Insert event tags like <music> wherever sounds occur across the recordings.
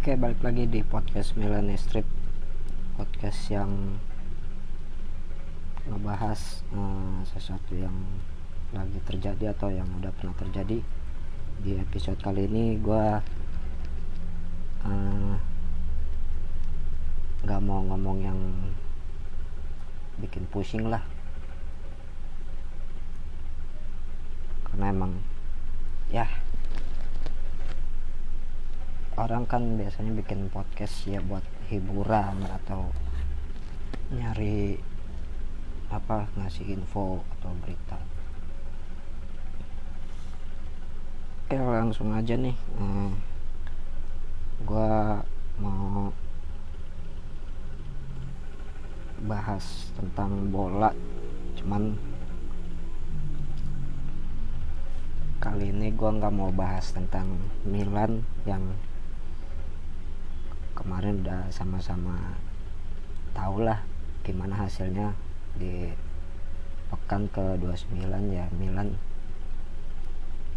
Oke, balik lagi di podcast Milan Strip. Podcast yang ngebahas uh, sesuatu yang lagi terjadi atau yang udah pernah terjadi. Di episode kali ini gue uh, gak mau ngomong yang bikin pusing lah. Karena emang ya orang kan biasanya bikin podcast ya buat hiburan atau nyari apa ngasih info atau berita. Oke langsung aja nih. Hmm, gua mau bahas tentang bola cuman kali ini gua nggak mau bahas tentang Milan yang kemarin udah sama-sama tahu lah gimana hasilnya. Di pekan ke 29 ya Milan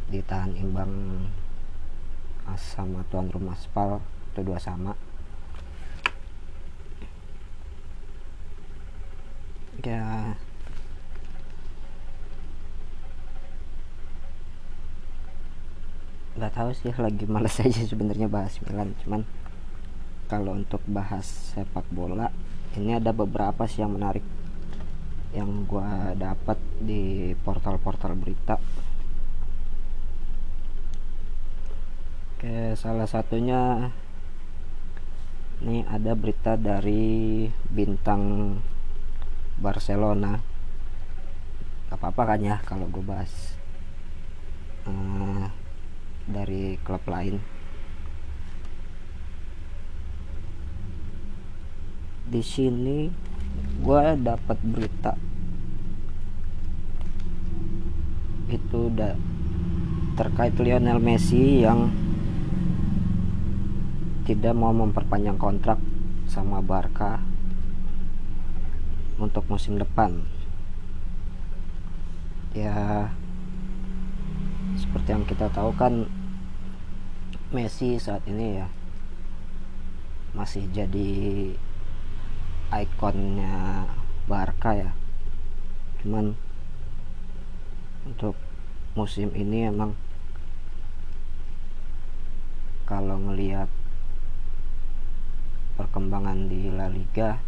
ditahan imbang sama tuan rumah Spal itu dua sama. Ya. Nggak tahu sih lagi males <laughs> aja sebenarnya bahas Milan cuman kalau untuk bahas sepak bola ini ada beberapa sih yang menarik. Yang gue dapat di portal-portal berita. Oke salah satunya ini ada berita dari bintang Barcelona. Gak apa-apa kan ya kalau gue bahas uh, dari klub lain di sini gue dapat berita. Itu udah terkait Lionel Messi yang tidak mau memperpanjang kontrak sama Barca untuk musim depan. Ya seperti yang kita tahu kan Messi saat ini ya masih jadi ikonnya Barca ya. Cuman untuk musim ini emang kalau ngelihat perkembangan di La Liga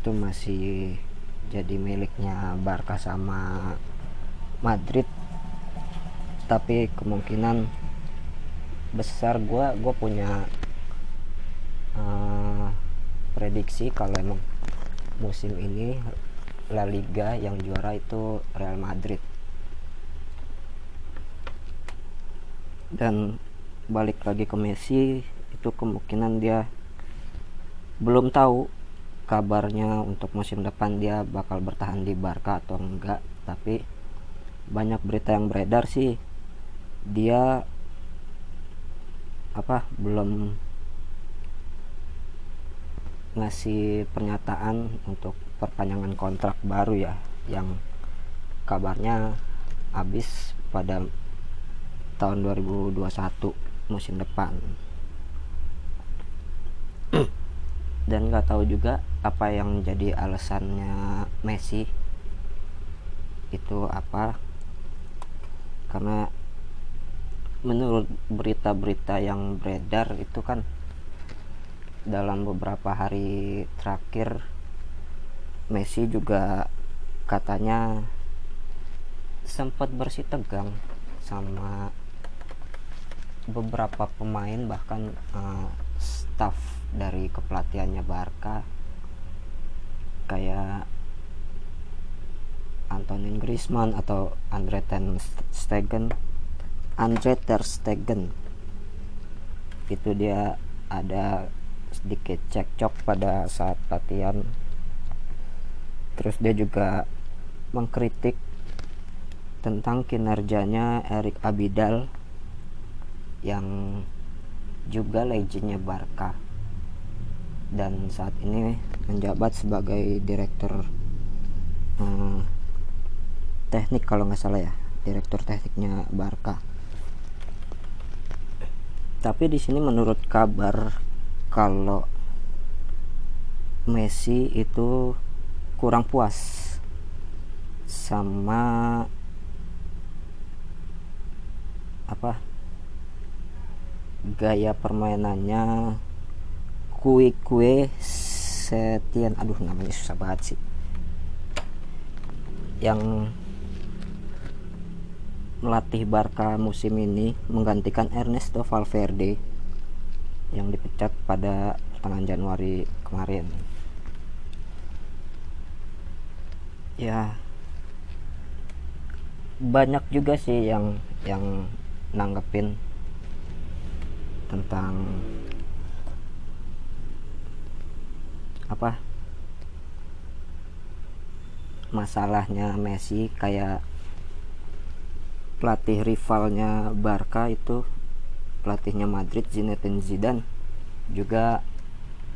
itu masih jadi miliknya Barca sama Madrid. Tapi kemungkinan besar gue gue punya uh, prediksi kalau emang musim ini La Liga yang juara itu Real Madrid. Dan balik lagi ke Messi itu kemungkinan dia belum tahu kabarnya untuk musim depan dia bakal bertahan di Barca atau enggak. Tapi banyak berita yang beredar sih dia apa belum ngasih pernyataan untuk perpanjangan kontrak baru ya yang kabarnya habis pada tahun 2021 musim depan. <clears throat> Dan nggak tahu juga apa yang jadi alasannya Messi. Itu apa? Karena menurut berita-berita yang beredar itu kan dalam beberapa hari terakhir Messi juga katanya sempat bersih tegang sama beberapa pemain bahkan uh, staff dari kepelatihannya Barca. Kayak Antonin Griezmann atau Andre Ter Stegen. Andre Ter Stegen. Itu dia ada sedikit cekcok pada saat latihan. Terus dia juga mengkritik tentang kinerjanya Erik Abidal yang juga legendnya Barca. Dan saat ini menjabat sebagai direktur hmm, teknik kalau nggak salah ya direktur tekniknya Barca. Tapi di sini menurut kabar kalau Messi itu kurang puas sama apa gaya permainannya. Kue kue Setian aduh namanya susah banget sih. Yang melatih Barca musim ini menggantikan Ernesto Valverde yang dipecat pada pertengahan Januari kemarin. Ya, banyak juga sih yang yang nanggepin tentang apa masalahnya Messi kayak pelatih rivalnya Barca itu pelatihnya Madrid Zinedine Zidane juga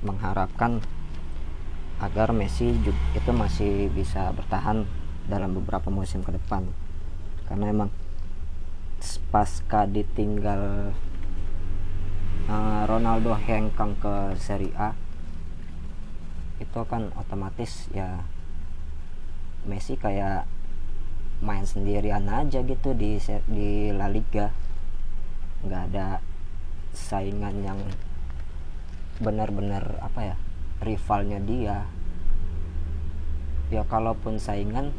mengharapkan agar Messi juga itu masih bisa bertahan dalam beberapa musim ke depan. Karena emang pasca ditinggal uh, Ronaldo hengkang ke Serie A itu kan otomatis ya Messi kayak main sendirian aja gitu di di La Liga nggak ada saingan yang benar-benar apa ya rivalnya dia. Ya kalaupun saingan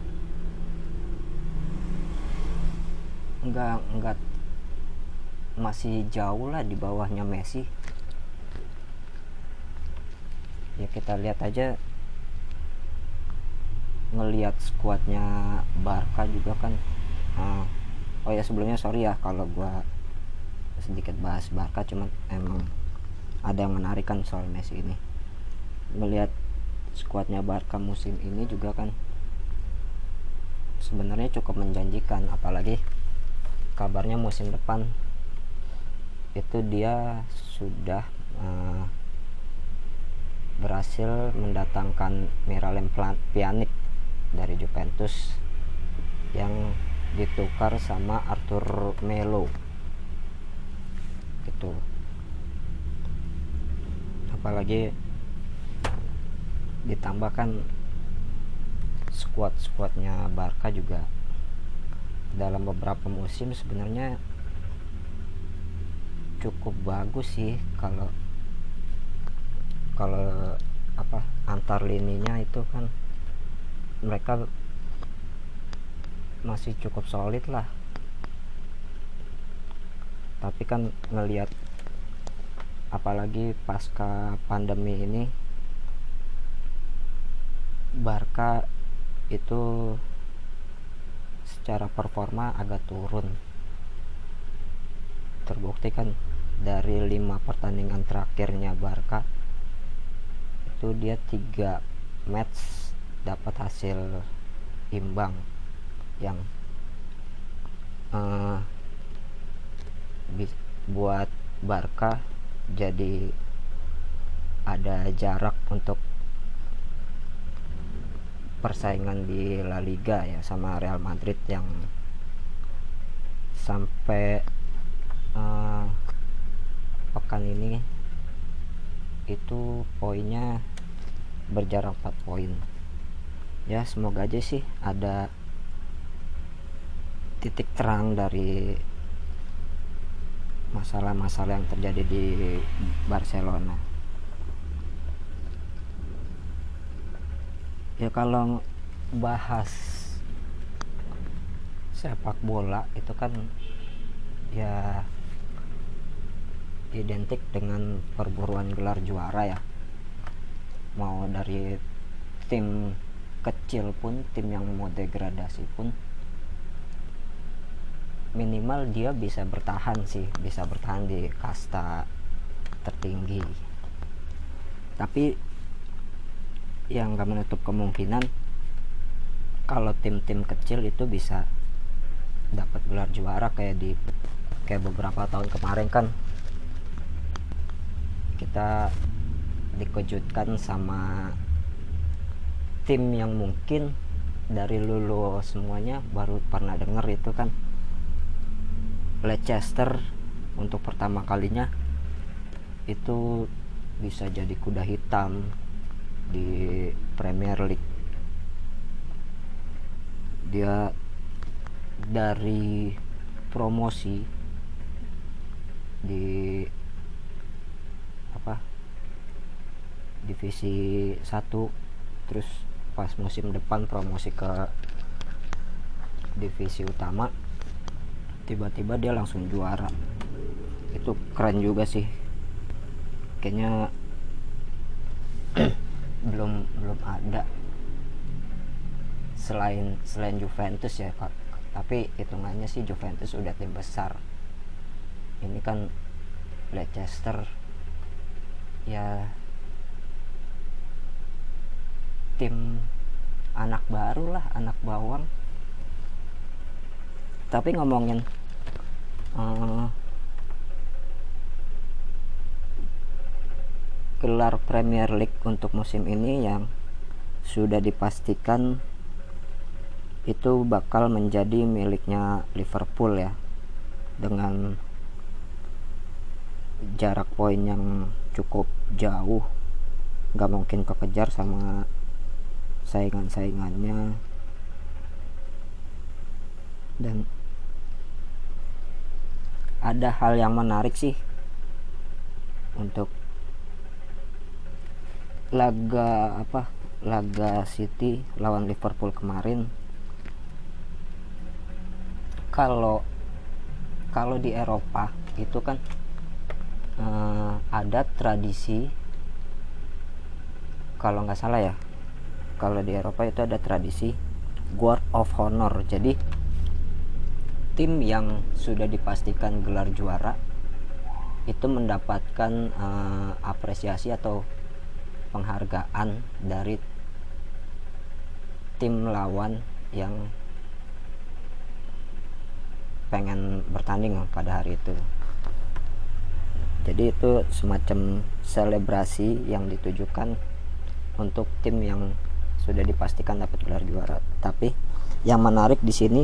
nggak nggak masih jauh lah di bawahnya Messi. Ya kita lihat aja ngelihat skuadnya Barca juga kan. Uh, oh ya sebelumnya sorry ya kalau gua sedikit bahas Barca cuman emang ada yang menarik kan soal Messi ini. Melihat skuadnya Barca musim ini juga kan sebenarnya cukup menjanjikan apalagi kabarnya musim depan itu dia sudah uh, berhasil mendatangkan Miralem Pjanic dari Juventus yang ditukar sama Arthur Melo gitu. Apalagi ditambahkan squad-squadnya Barca juga dalam beberapa musim sebenarnya cukup bagus sih kalau kalau apa antar lininya itu kan mereka masih cukup solid lah tapi kan ngelihat apalagi pasca pandemi ini Barca itu secara performa agak turun. Terbukti kan dari lima pertandingan terakhirnya Barca itu dia tiga match dapat hasil imbang yang uh, buat Barca jadi ada jarak untuk persaingan di La Liga ya sama Real Madrid yang sampai uh, pekan ini itu poinnya berjarak 4 poin. Ya semoga aja sih ada titik terang dari masalah-masalah yang terjadi di Barcelona. Ya kalau bahas sepak bola itu kan ya identik dengan perburuan gelar juara ya. Mau dari tim kecil pun tim yang mau degradasi pun minimal dia bisa bertahan sih bisa bertahan di kasta tertinggi. Tapi yang gak menutup kemungkinan kalau tim-tim kecil itu bisa dapat gelar juara kayak di kayak beberapa tahun kemarin kan. Kita dikejutkan sama tim yang mungkin dari lulu semuanya baru pernah denger itu kan Leicester untuk pertama kalinya itu bisa jadi kuda hitam di Premier League. Dia dari promosi di apa? Divisi 1 terus pas musim depan promosi ke divisi utama tiba-tiba dia langsung juara. Itu keren juga sih. Kayaknya <clears throat> belum belum ada. Selain selain Juventus ya Pak. Tapi hitungannya sih Juventus udah tim besar. Ini kan Leicester. Ya tim anak baru lah anak bawang. Tapi ngomongin uh, gelar Premier League untuk musim ini yang sudah dipastikan itu bakal menjadi miliknya Liverpool ya. Dengan jarak poin yang cukup jauh nggak mungkin kekejar sama saingan-saingannya. Dan ada hal yang menarik sih untuk laga apa? Laga City lawan Liverpool kemarin. Kalau kalau di Eropa itu kan uh, ada tradisi kalau nggak salah ya kalau di Eropa itu ada tradisi guard of honor. Jadi tim yang sudah dipastikan gelar juara itu mendapatkan uh, apresiasi atau penghargaan dari tim lawan yang pengen bertanding pada hari itu. Jadi itu semacam selebrasi yang ditujukan untuk tim yang sudah dipastikan dapat gelar juara. Tapi yang menarik di sini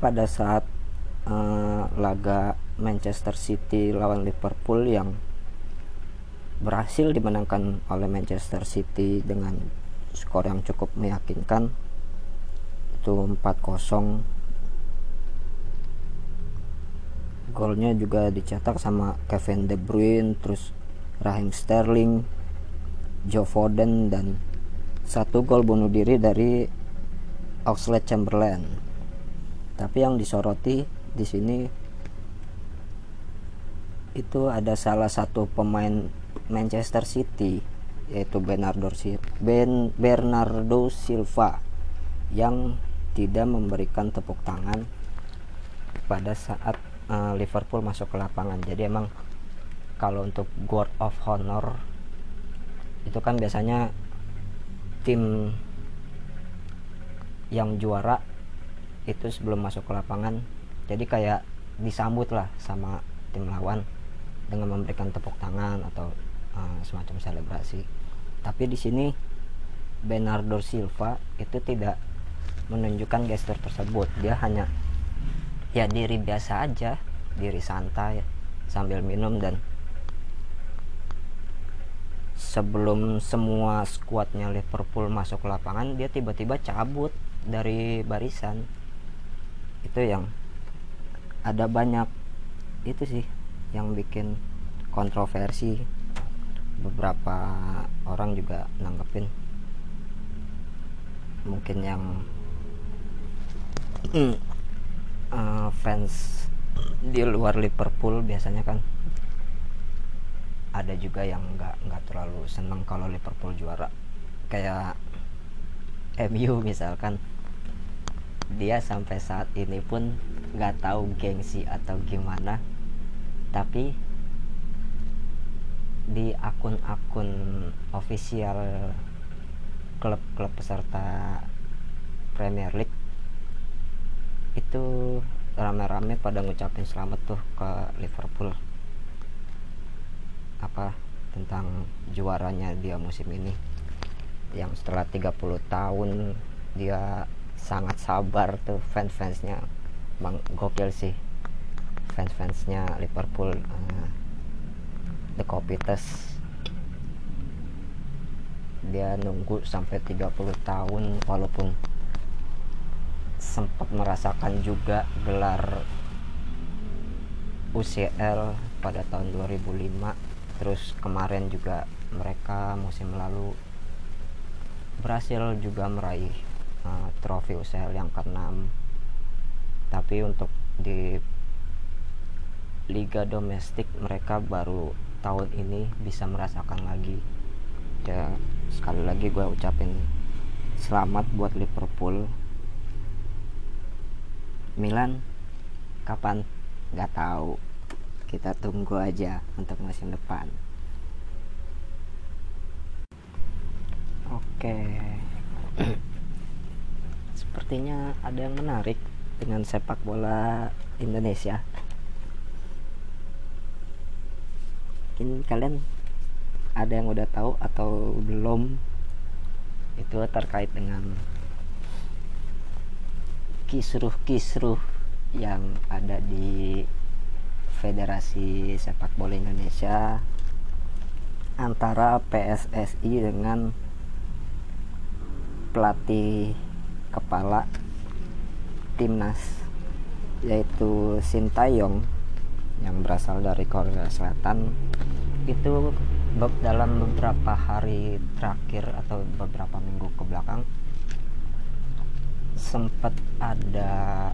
pada saat uh, laga Manchester City lawan Liverpool yang berhasil dimenangkan oleh Manchester City dengan skor yang cukup meyakinkan itu 4-0 golnya juga dicetak sama Kevin De Bruyne terus Raheem Sterling Joe Foden dan satu gol bunuh diri dari Oxlade Chamberlain tapi yang disoroti di sini itu ada salah satu pemain Manchester City yaitu Bernardo Silva, ben, Bernardo Silva yang tidak memberikan tepuk tangan pada saat uh, Liverpool masuk ke lapangan. Jadi emang kalau untuk guard of honor itu kan biasanya tim yang juara itu sebelum masuk ke lapangan. Jadi kayak disambut lah sama tim lawan dengan memberikan tepuk tangan atau uh, semacam selebrasi. Tapi di sini Bernardo Silva itu tidak menunjukkan gestur tersebut. Dia hanya ya diri biasa aja diri santai sambil minum dan sebelum semua skuadnya Liverpool masuk ke lapangan dia tiba-tiba cabut dari barisan itu yang ada banyak itu sih yang bikin kontroversi. Beberapa orang juga nanggepin. Mungkin yang uh, <clears throat> fans di luar Liverpool biasanya kan ada juga yang nggak nggak terlalu seneng kalau Liverpool juara. Kayak MU misalkan dia sampai saat ini pun nggak tahu gengsi atau gimana. Tapi di akun-akun official klub-klub peserta Premier League itu rame-rame pada ngucapin selamat tuh ke Liverpool. Apa? Tentang juaranya dia musim ini. Yang setelah 30 tahun dia sangat sabar tuh fans-fansnya. Bang gokil sih. Fans-fansnya Liverpool uh, copy test dia nunggu sampai 30 tahun walaupun sempat merasakan juga gelar UCL pada tahun 2005 terus kemarin juga mereka musim lalu berhasil juga meraih uh, trofi UCL yang ke-6 tapi untuk di liga domestik mereka baru tahun ini bisa merasakan lagi. Ya sekali lagi gue ucapin selamat buat Liverpool. Milan kapan? Nggak tahu. Kita tunggu aja untuk musim depan. Oke <clears throat> sepertinya ada yang menarik dengan sepak bola Indonesia. Mungkin kalian ada yang udah tahu atau belum itu terkait dengan kisruh-kisruh yang ada di Federasi Sepak Bola Indonesia antara PSSI dengan pelatih kepala timnas yaitu Sintayong yang berasal dari Korea Selatan. Itu dalam beberapa hari terakhir atau beberapa minggu ke belakang sempat ada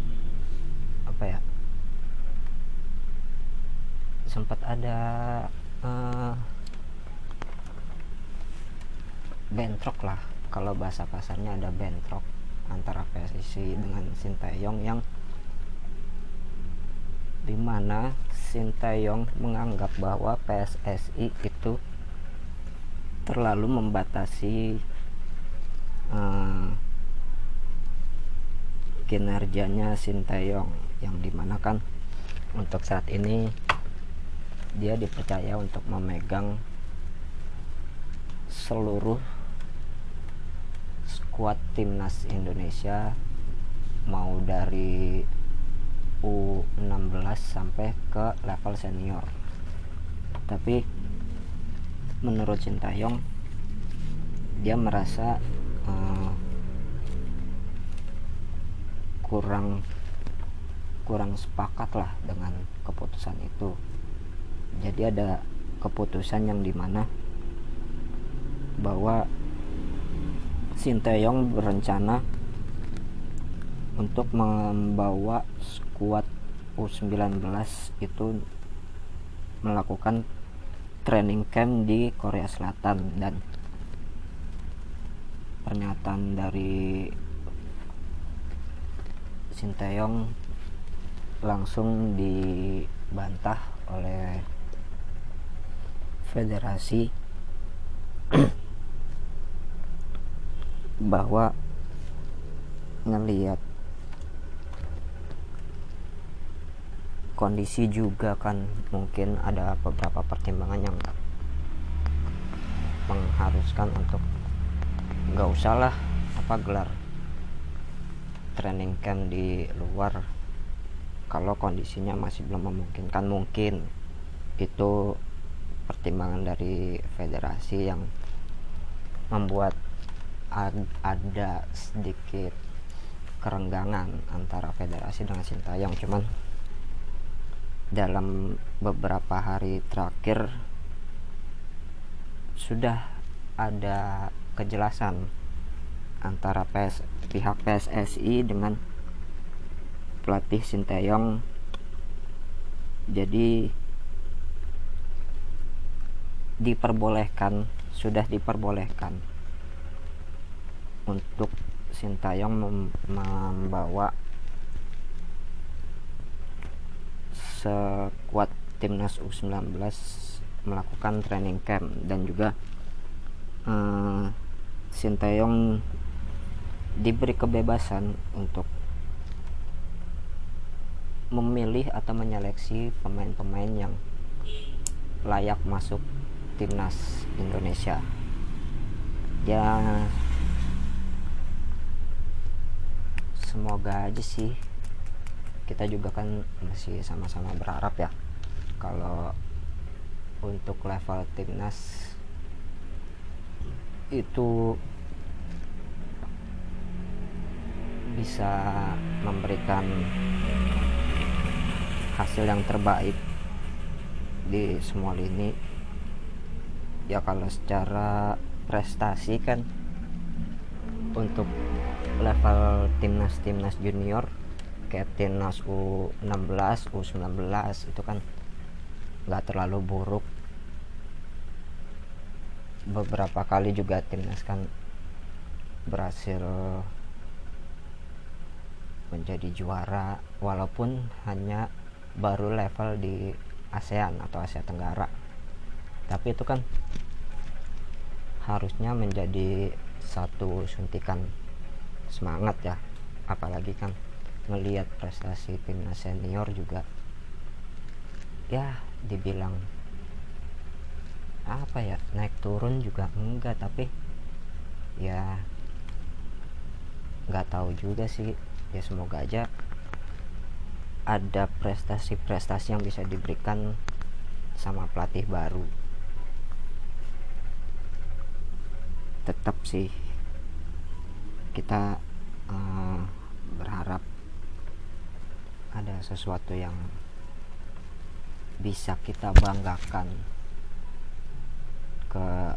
apa ya sempat ada uh, bentrok lah kalau bahasa kasarnya ada bentrok antara PSSI dengan Sintayong yang di mana Sintayong menganggap bahwa PSSI itu terlalu membatasi uh, kinerjanya Sintayong yang di mana kan untuk saat ini dia dipercaya untuk memegang seluruh skuad timnas Indonesia mau dari U16 sampai ke level senior. Tapi menurut Sintayong dia merasa uh, kurang kurang sepakat lah dengan keputusan itu. Jadi ada keputusan yang di mana bahwa Sinteyong berencana untuk membawa skuad U19 itu melakukan training camp di Korea Selatan dan pernyataan dari Sinteyong langsung dibantah oleh federasi bahwa ngelihat kondisi juga kan mungkin ada beberapa pertimbangan yang mengharuskan untuk nggak usah lah apa gelar training camp di luar kalau kondisinya masih belum memungkinkan. Mungkin itu pertimbangan dari federasi yang membuat ada sedikit kerenggangan antara federasi dengan Sintayong cuman dalam beberapa hari terakhir sudah ada kejelasan antara PS, pihak PSSI dengan pelatih Sinteyong jadi diperbolehkan sudah diperbolehkan untuk Sintayong membawa sekuat timnas U19 melakukan training camp dan juga uh, Sintayong diberi kebebasan untuk memilih atau menyeleksi pemain-pemain yang layak masuk timnas Indonesia. Ya semoga aja sih. Kita juga kan masih sama-sama berharap ya. Kalau untuk level timnas itu bisa memberikan hasil yang terbaik di semua lini. Ya kalau secara prestasi kan untuk level timnas timnas junior kayak timnas U16 U19 itu kan nggak terlalu buruk. Beberapa kali juga timnas kan berhasil menjadi juara walaupun hanya baru level di ASEAN atau Asia Tenggara. Tapi itu kan harusnya menjadi satu suntikan semangat ya. Apalagi kan melihat prestasi timnas senior juga. Ya dibilang apa ya naik turun juga enggak tapi ya nggak tahu juga sih. Ya semoga aja ada prestasi-prestasi yang bisa diberikan sama pelatih baru. Tetap sih kita uh, berharap ada sesuatu yang bisa kita banggakan ke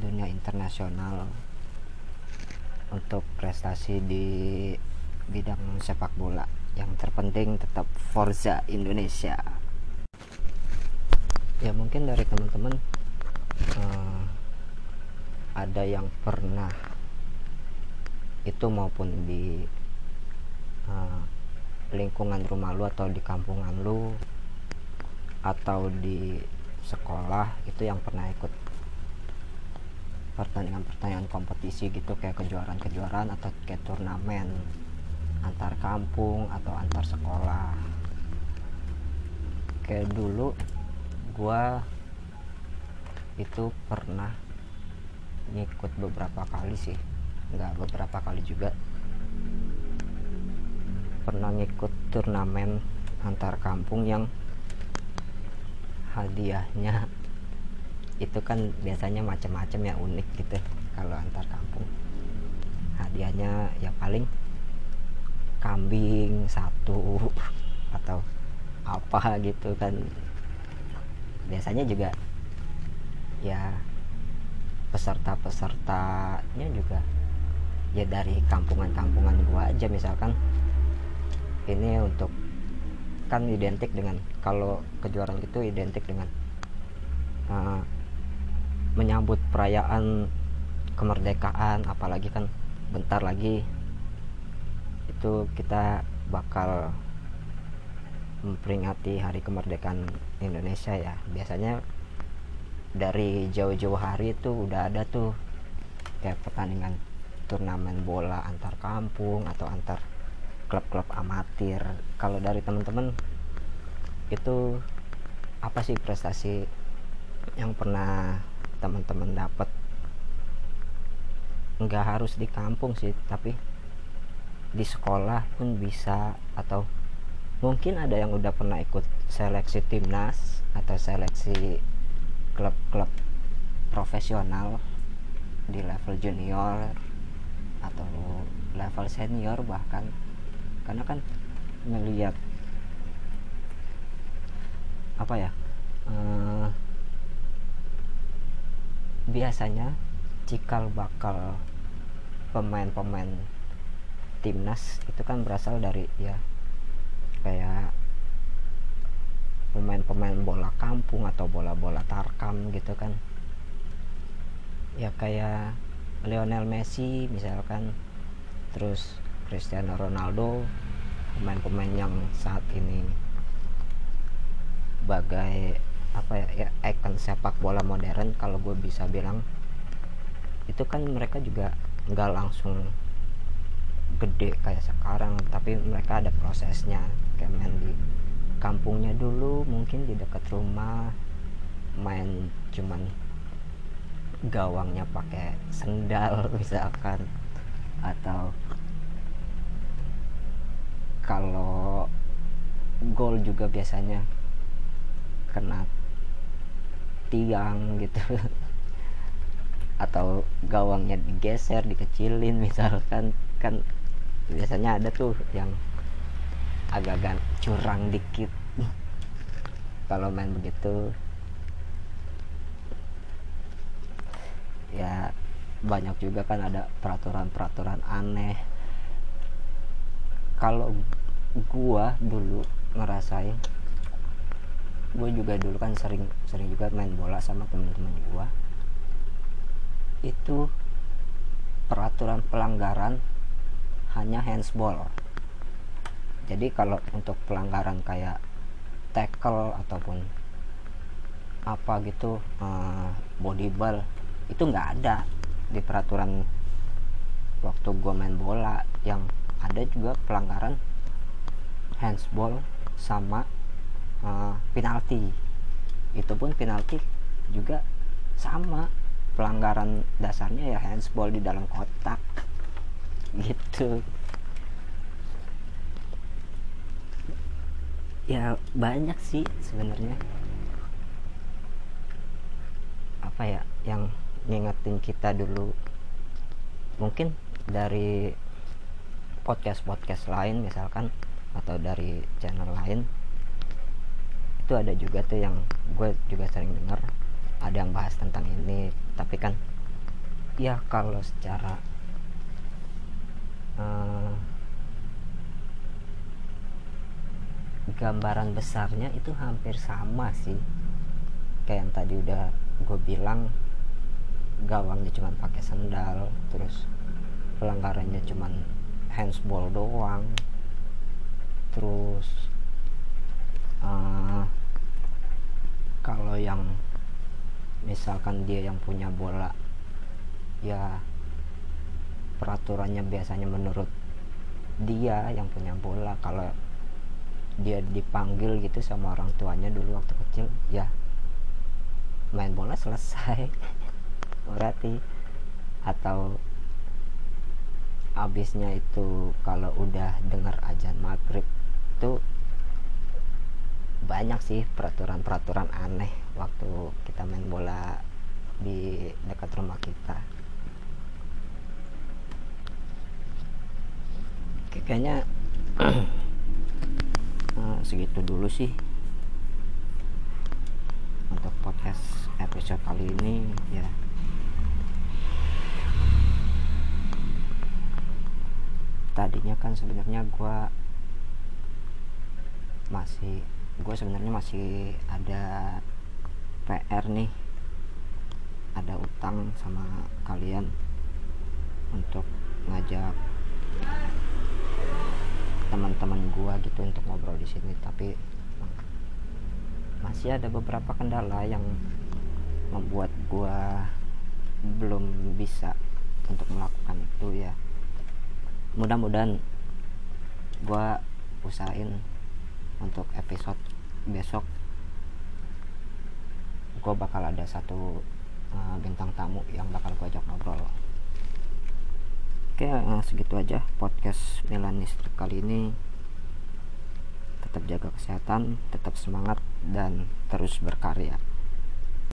dunia internasional untuk prestasi di bidang sepak bola. Yang terpenting tetap Forza Indonesia. Ya mungkin dari teman-teman uh, ada yang pernah itu maupun di uh, lingkungan rumah lu atau di kampungan lu atau di sekolah itu yang pernah ikut pertandingan-pertandingan kompetisi gitu kayak kejuaraan-kejuaraan atau kayak turnamen antar kampung atau antar sekolah. Kayak dulu gua itu pernah ngikut beberapa kali sih nggak beberapa kali juga. Pernah ngikut turnamen antar kampung yang hadiahnya itu kan biasanya macam-macam ya unik gitu kalau antar kampung. Hadiahnya ya paling kambing satu <laughs> atau apa gitu kan. Biasanya juga ya peserta-pesertanya juga ya dari kampungan-kampungan gua aja. Misalkan ini untuk kan identik dengan kalau kejuaraan itu identik dengan uh, menyambut perayaan kemerdekaan. Apalagi kan bentar lagi itu kita bakal memperingati hari kemerdekaan Indonesia ya. Biasanya dari jauh-jauh hari itu udah ada tuh kayak pertandingan turnamen bola antar kampung atau antar klub-klub amatir. Kalau dari teman-teman itu apa sih prestasi yang pernah teman-teman dapat nggak harus di kampung sih tapi di sekolah pun bisa atau mungkin ada yang udah pernah ikut seleksi timnas atau seleksi klub-klub profesional di level junior atau level senior bahkan. Karena kan melihat apa ya uh, biasanya cikal bakal pemain-pemain timnas itu kan berasal dari ya kayak pemain-pemain bola kampung atau bola-bola tarkam gitu kan. Ya kayak Lionel Messi misalkan terus Cristiano Ronaldo pemain-pemain yang saat ini sebagai apa ya, ya icon sepak bola modern kalau gue bisa bilang itu kan mereka juga nggak langsung gede kayak sekarang tapi mereka ada prosesnya. Kayak main di kampungnya dulu mungkin di dekat rumah main cuman gawangnya pakai sendal <laughs> misalkan. Atau kalau gol juga biasanya kena tiang gitu. <laughs> Atau gawangnya digeser dikecilin misalkan. Kan biasanya ada tuh yang agak-agak curang dikit. Kalau main begitu ya banyak juga kan ada peraturan-peraturan aneh. Kalau gua dulu ngerasain gue juga dulu kan sering sering juga main bola sama temen-temen gua. Itu peraturan pelanggaran hanya handsball. Jadi kalau untuk pelanggaran kayak tackle ataupun apa gitu uh, body ball itu nggak ada di peraturan waktu gue main bola. Yang ada juga pelanggaran handsball sama uh, penalti. Itu pun penalti juga sama. Pelanggaran dasarnya ya handsball di dalam kotak. Gitu. Ya banyak sih sebenarnya. Apa ya yang ngingetin kita dulu. Mungkin dari podcast podcast lain misalkan atau dari channel lain itu ada juga tuh yang gue juga sering dengar ada yang bahas tentang ini. Tapi kan ya kalau secara uh, gambaran besarnya itu hampir sama sih kayak yang tadi udah gue bilang gawangnya cuma pakai sendal terus pelanggarannya cuma handsball doang. Terus uh, kalau yang misalkan dia yang punya bola ya peraturannya biasanya menurut dia yang punya bola. Kalau dia dipanggil gitu sama orang tuanya dulu waktu kecil ya main bola selesai <laughs> berarti atau abisnya itu kalau udah dengar ajan maghrib itu banyak sih peraturan-peraturan aneh waktu kita main bola di dekat rumah kita. Kayaknya uh, <clears throat> segitu dulu sih untuk podcast episode kali ini ya tadinya kan sebenarnya gue masih gue sebenarnya masih ada PR nih. Ada utang sama kalian untuk ngajak teman-teman gua gitu untuk ngobrol di sini. Tapi masih ada beberapa kendala yang membuat gua belum bisa untuk melakukan itu ya. Mudah-mudahan gua usahain untuk episode besok gue bakal ada satu uh, bintang tamu yang bakal gue ajak ngobrol. Oke nah segitu aja podcast Milanis kali ini. Tetap jaga kesehatan tetap semangat dan terus berkarya